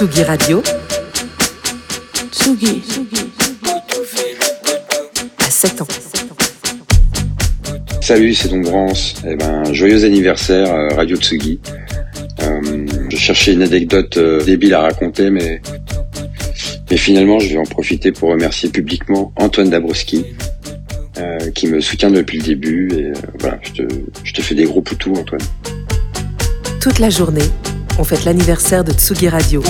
Tsugi Radio. Tsugi. À 7 ans. Salut, c'est Don Grance. Eh ben, joyeux anniversaire euh, Radio Tsugi. Euh, je cherchais une anecdote euh, débile à raconter, mais mais finalement, je vais en profiter pour remercier publiquement Antoine Dabrowski, euh, qui me soutient depuis le début. Et euh, voilà, je te, je te fais des gros poutous, Antoine. Toute la journée, on fête l'anniversaire de Tsugi Radio.